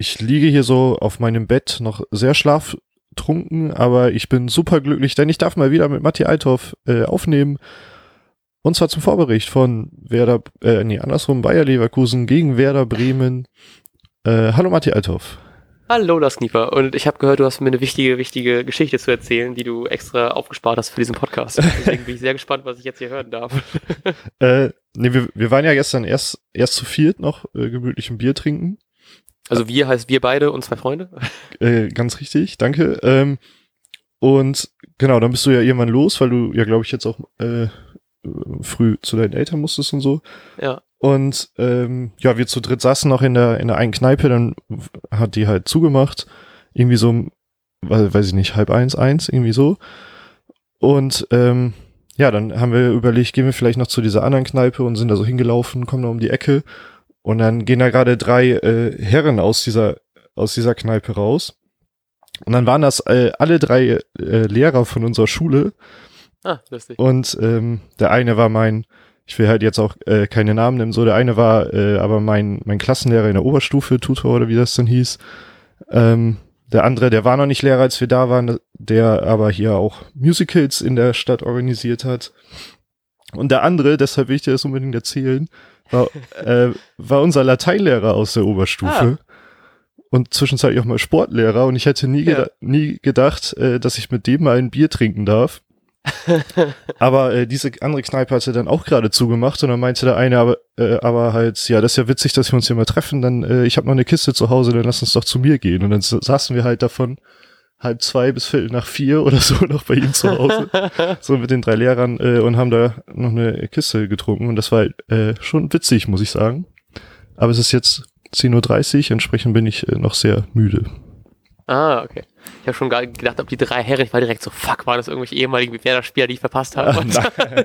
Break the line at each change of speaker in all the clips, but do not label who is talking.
ich liege hier so auf meinem Bett noch sehr schlaftrunken, aber ich bin super glücklich, denn ich darf mal wieder mit Matti Althoff äh, aufnehmen. Und zwar zum Vorbericht von Werder, äh, nee, andersrum, Bayer Leverkusen gegen Werder Bremen. Äh, hallo Matti Althoff.
Hallo, das Knieper. Und ich habe gehört, du hast mir eine wichtige, wichtige Geschichte zu erzählen, die du extra aufgespart hast für diesen Podcast. Deswegen bin ich sehr gespannt, was ich jetzt hier hören darf.
äh, nee, wir, wir waren ja gestern erst, erst zu viert noch äh, gemütlich ein Bier trinken.
Also wir heißt wir beide und zwei Freunde?
Äh, ganz richtig, danke. Ähm, und genau, dann bist du ja irgendwann los, weil du ja, glaube ich, jetzt auch äh, früh zu deinen Eltern musstest und so.
Ja.
Und ähm, ja, wir zu dritt saßen noch in der in der einen Kneipe, dann hat die halt zugemacht, irgendwie so, weiß ich nicht, halb eins, eins, irgendwie so. Und ähm, ja, dann haben wir überlegt, gehen wir vielleicht noch zu dieser anderen Kneipe und sind da so hingelaufen, kommen da um die Ecke und dann gehen da gerade drei äh, Herren aus dieser aus dieser Kneipe raus. Und dann waren das äh, alle drei äh, Lehrer von unserer Schule.
Ah, lustig.
Und ähm, der eine war mein ich will halt jetzt auch äh, keine Namen nennen, so der eine war äh, aber mein, mein Klassenlehrer in der Oberstufe, Tutor oder wie das dann hieß. Ähm, der andere, der war noch nicht Lehrer, als wir da waren, der aber hier auch Musicals in der Stadt organisiert hat. Und der andere, deshalb will ich dir das unbedingt erzählen, war, äh, war unser Lateinlehrer aus der Oberstufe. Ah. Und zwischenzeitlich auch mal Sportlehrer. Und ich hätte nie, ja. geda nie gedacht, äh, dass ich mit dem mal ein Bier trinken darf. aber äh, diese andere Kneipe hatte dann auch gerade zugemacht und dann meinte der eine aber, äh, aber halt, ja, das ist ja witzig, dass wir uns hier mal treffen, dann äh, ich habe noch eine Kiste zu Hause, dann lass uns doch zu mir gehen. Und dann saßen wir halt davon halb zwei bis viertel nach vier oder so noch bei ihm zu Hause, so mit den drei Lehrern äh, und haben da noch eine Kiste getrunken und das war äh, schon witzig, muss ich sagen. Aber es ist jetzt 10.30 Uhr, entsprechend bin ich äh, noch sehr müde.
Ah, okay. Ich habe schon gedacht, ob die drei Herren, ich war direkt so, fuck, waren das irgendwelche ehemaligen Werder-Spieler, die ich verpasst habe?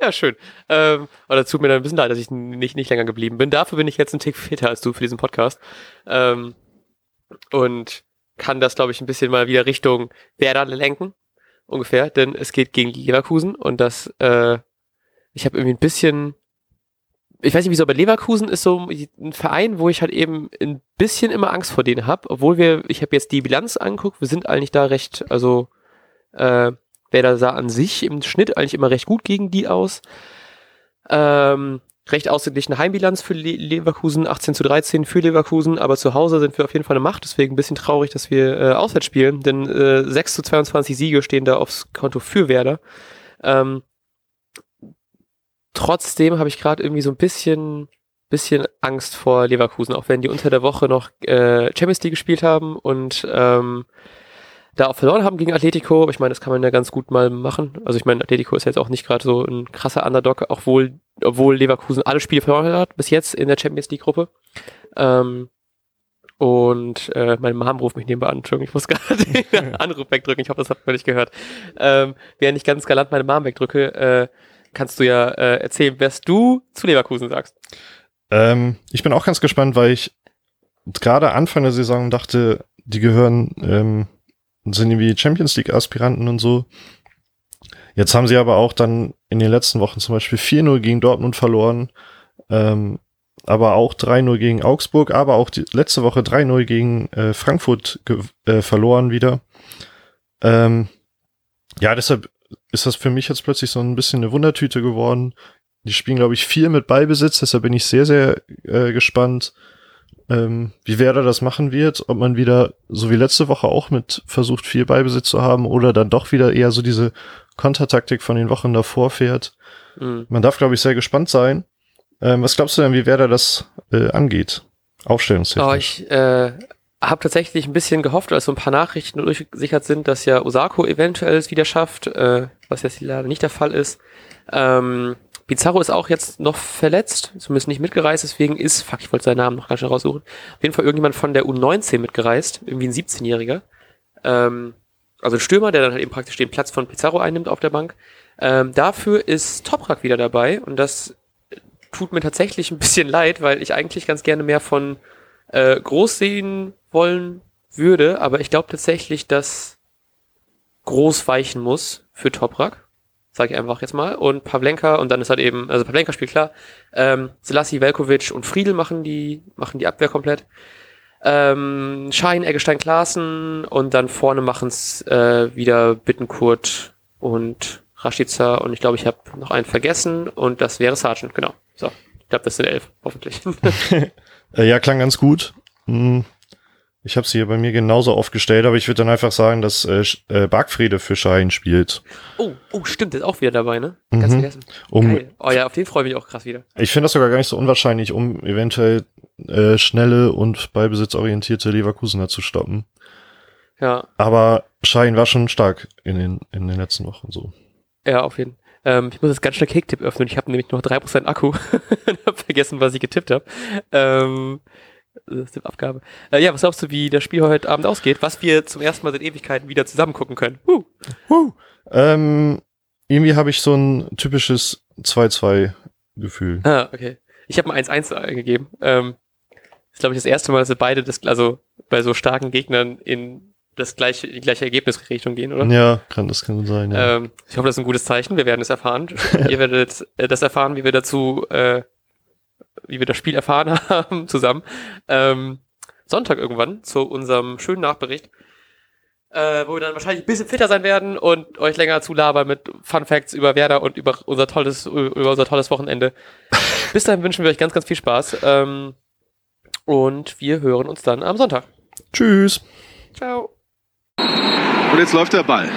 ja, schön. Ähm, aber das tut mir dann ein bisschen leid, dass ich nicht, nicht länger geblieben bin. Dafür bin ich jetzt ein Tick fitter als du für diesen Podcast. Ähm, und kann das, glaube ich, ein bisschen mal wieder Richtung Werder lenken. Ungefähr, denn es geht gegen Leverkusen und das, äh, ich habe irgendwie ein bisschen ich weiß nicht wieso, aber Leverkusen ist so ein Verein, wo ich halt eben ein bisschen immer Angst vor denen habe, obwohl wir, ich habe jetzt die Bilanz angeguckt, wir sind eigentlich da recht, also äh, wer da sah an sich im Schnitt eigentlich immer recht gut gegen die aus. Ähm, recht ausgeglichene Heimbilanz für Le Leverkusen, 18 zu 13 für Leverkusen, aber zu Hause sind wir auf jeden Fall eine Macht, deswegen ein bisschen traurig, dass wir äh, auswärts spielen, denn äh, 6 zu 22 Siege stehen da aufs Konto für Werder. Ähm, trotzdem habe ich gerade irgendwie so ein bisschen, bisschen Angst vor Leverkusen, auch wenn die unter der Woche noch äh, Champions League gespielt haben und ähm, da auch verloren haben gegen Atletico. Aber ich meine, das kann man ja ganz gut mal machen. Also ich meine, Atletico ist jetzt auch nicht gerade so ein krasser Underdog, obwohl, obwohl Leverkusen alle Spiele verloren hat bis jetzt in der Champions League Gruppe. Ähm, und äh, meine Mom ruft mich nebenbei an. Entschuldigung, ich muss gerade den Anruf wegdrücken. Ich hoffe, das habt ihr nicht gehört. Ähm, während ich ganz galant meine Mom wegdrücke, äh, kannst du ja äh, erzählen, was du zu Leverkusen sagst.
Ähm, ich bin auch ganz gespannt, weil ich gerade Anfang der Saison dachte, die gehören, ähm, sind irgendwie Champions League Aspiranten und so. Jetzt haben sie aber auch dann in den letzten Wochen zum Beispiel 4-0 gegen Dortmund verloren, ähm, aber auch 3-0 gegen Augsburg, aber auch die letzte Woche 3-0 gegen äh, Frankfurt äh, verloren wieder. Ähm, ja, deshalb ist das für mich jetzt plötzlich so ein bisschen eine Wundertüte geworden. Die spielen, glaube ich, viel mit Ballbesitz, deshalb bin ich sehr, sehr äh, gespannt, ähm, wie Werder das machen wird, ob man wieder, so wie letzte Woche auch mit versucht, viel Ballbesitz zu haben oder dann doch wieder eher so diese Kontertaktik von den Wochen davor fährt. Mhm. Man darf, glaube ich, sehr gespannt sein. Ähm, was glaubst du denn, wie Werder das äh, angeht? Aufstellungstechnisch.
Oh, ich äh, habe tatsächlich ein bisschen gehofft, als so ein paar Nachrichten durchgesichert sind, dass ja Osako eventuell es wieder schafft, äh, was jetzt leider nicht der Fall ist. Ähm, Pizarro ist auch jetzt noch verletzt, zumindest nicht mitgereist, deswegen ist, fuck, ich wollte seinen Namen noch ganz schnell raussuchen, auf jeden Fall irgendjemand von der U19 mitgereist, irgendwie ein 17-Jähriger. Ähm, also ein Stürmer, der dann halt eben praktisch den Platz von Pizarro einnimmt auf der Bank. Ähm, dafür ist Toprak wieder dabei und das tut mir tatsächlich ein bisschen leid, weil ich eigentlich ganz gerne mehr von äh, Groß sehen wollen würde, aber ich glaube tatsächlich, dass Groß weichen muss für Toprak. Sage ich einfach jetzt mal. Und Pavlenka und dann ist halt eben, also Pavlenka spielt klar. Ähm, Selassie, Velkovic und Friedel machen die, machen die Abwehr komplett. Ähm, Schein, Eggestein, Klaassen und dann vorne machen's äh, wieder Bittenkurt und Rashica und ich glaube, ich habe noch einen vergessen und das wäre Sargent, genau. So, ich glaube, das sind elf, hoffentlich.
Äh, ja, klang ganz gut. Hm. Ich habe sie hier bei mir genauso aufgestellt, aber ich würde dann einfach sagen, dass äh, äh, Bargfrede für Schein spielt.
oh, oh, stimmt, der ist auch wieder dabei, ne? Ganz
Mhm.
vergessen.
Um,
Geil. Oh ja, auf den freue ich mich auch krass wieder.
ich finde das sogar gar nicht so unwahrscheinlich, um eventuell äh, schnelle und ballbesitzorientierte Leverkusener zu stoppen.
Ja,
Aber Schein war schon stark in den, in den letzten Wochen so.
ja, auf jeden Fall. Ähm, ich muss jetzt ganz schnell Cake-Tipp öffnen. Ich habe nämlich noch 3% Akku und habe vergessen, was ich getippt habe. Ähm, Abgabe. Äh, ja, was glaubst du, wie das Spiel heute Abend ausgeht? Was wir zum ersten Mal seit Ewigkeiten wieder zusammen gucken können. Uh.
Huh. Ähm, irgendwie habe ich so ein typisches 2-2-Gefühl.
Ah, okay. Ich habe mal 1-1 eingegeben. Ähm, ist, glaube ich, das erste Mal, dass wir beide das, also bei so starken Gegnern in das gleiche, in die gleiche Ergebnisrichtung gehen, oder?
Ja, kann, das kann sein, ja.
Ähm, ich hoffe, das ist ein gutes Zeichen. Wir werden es erfahren. Ihr werdet äh, das erfahren, wie wir dazu, äh, wie wir das Spiel erfahren haben zusammen. Ähm, Sonntag irgendwann zu unserem schönen Nachbericht, äh, wo wir dann wahrscheinlich ein bisschen fitter sein werden und euch länger zulabern mit Fun Facts über Werder und über unser tolles, über unser tolles Wochenende. Bis dahin wünschen wir euch ganz, ganz viel Spaß. Ähm, und wir hören uns dann am Sonntag.
Tschüss.
Ciao.
Und jetzt läuft der Ball.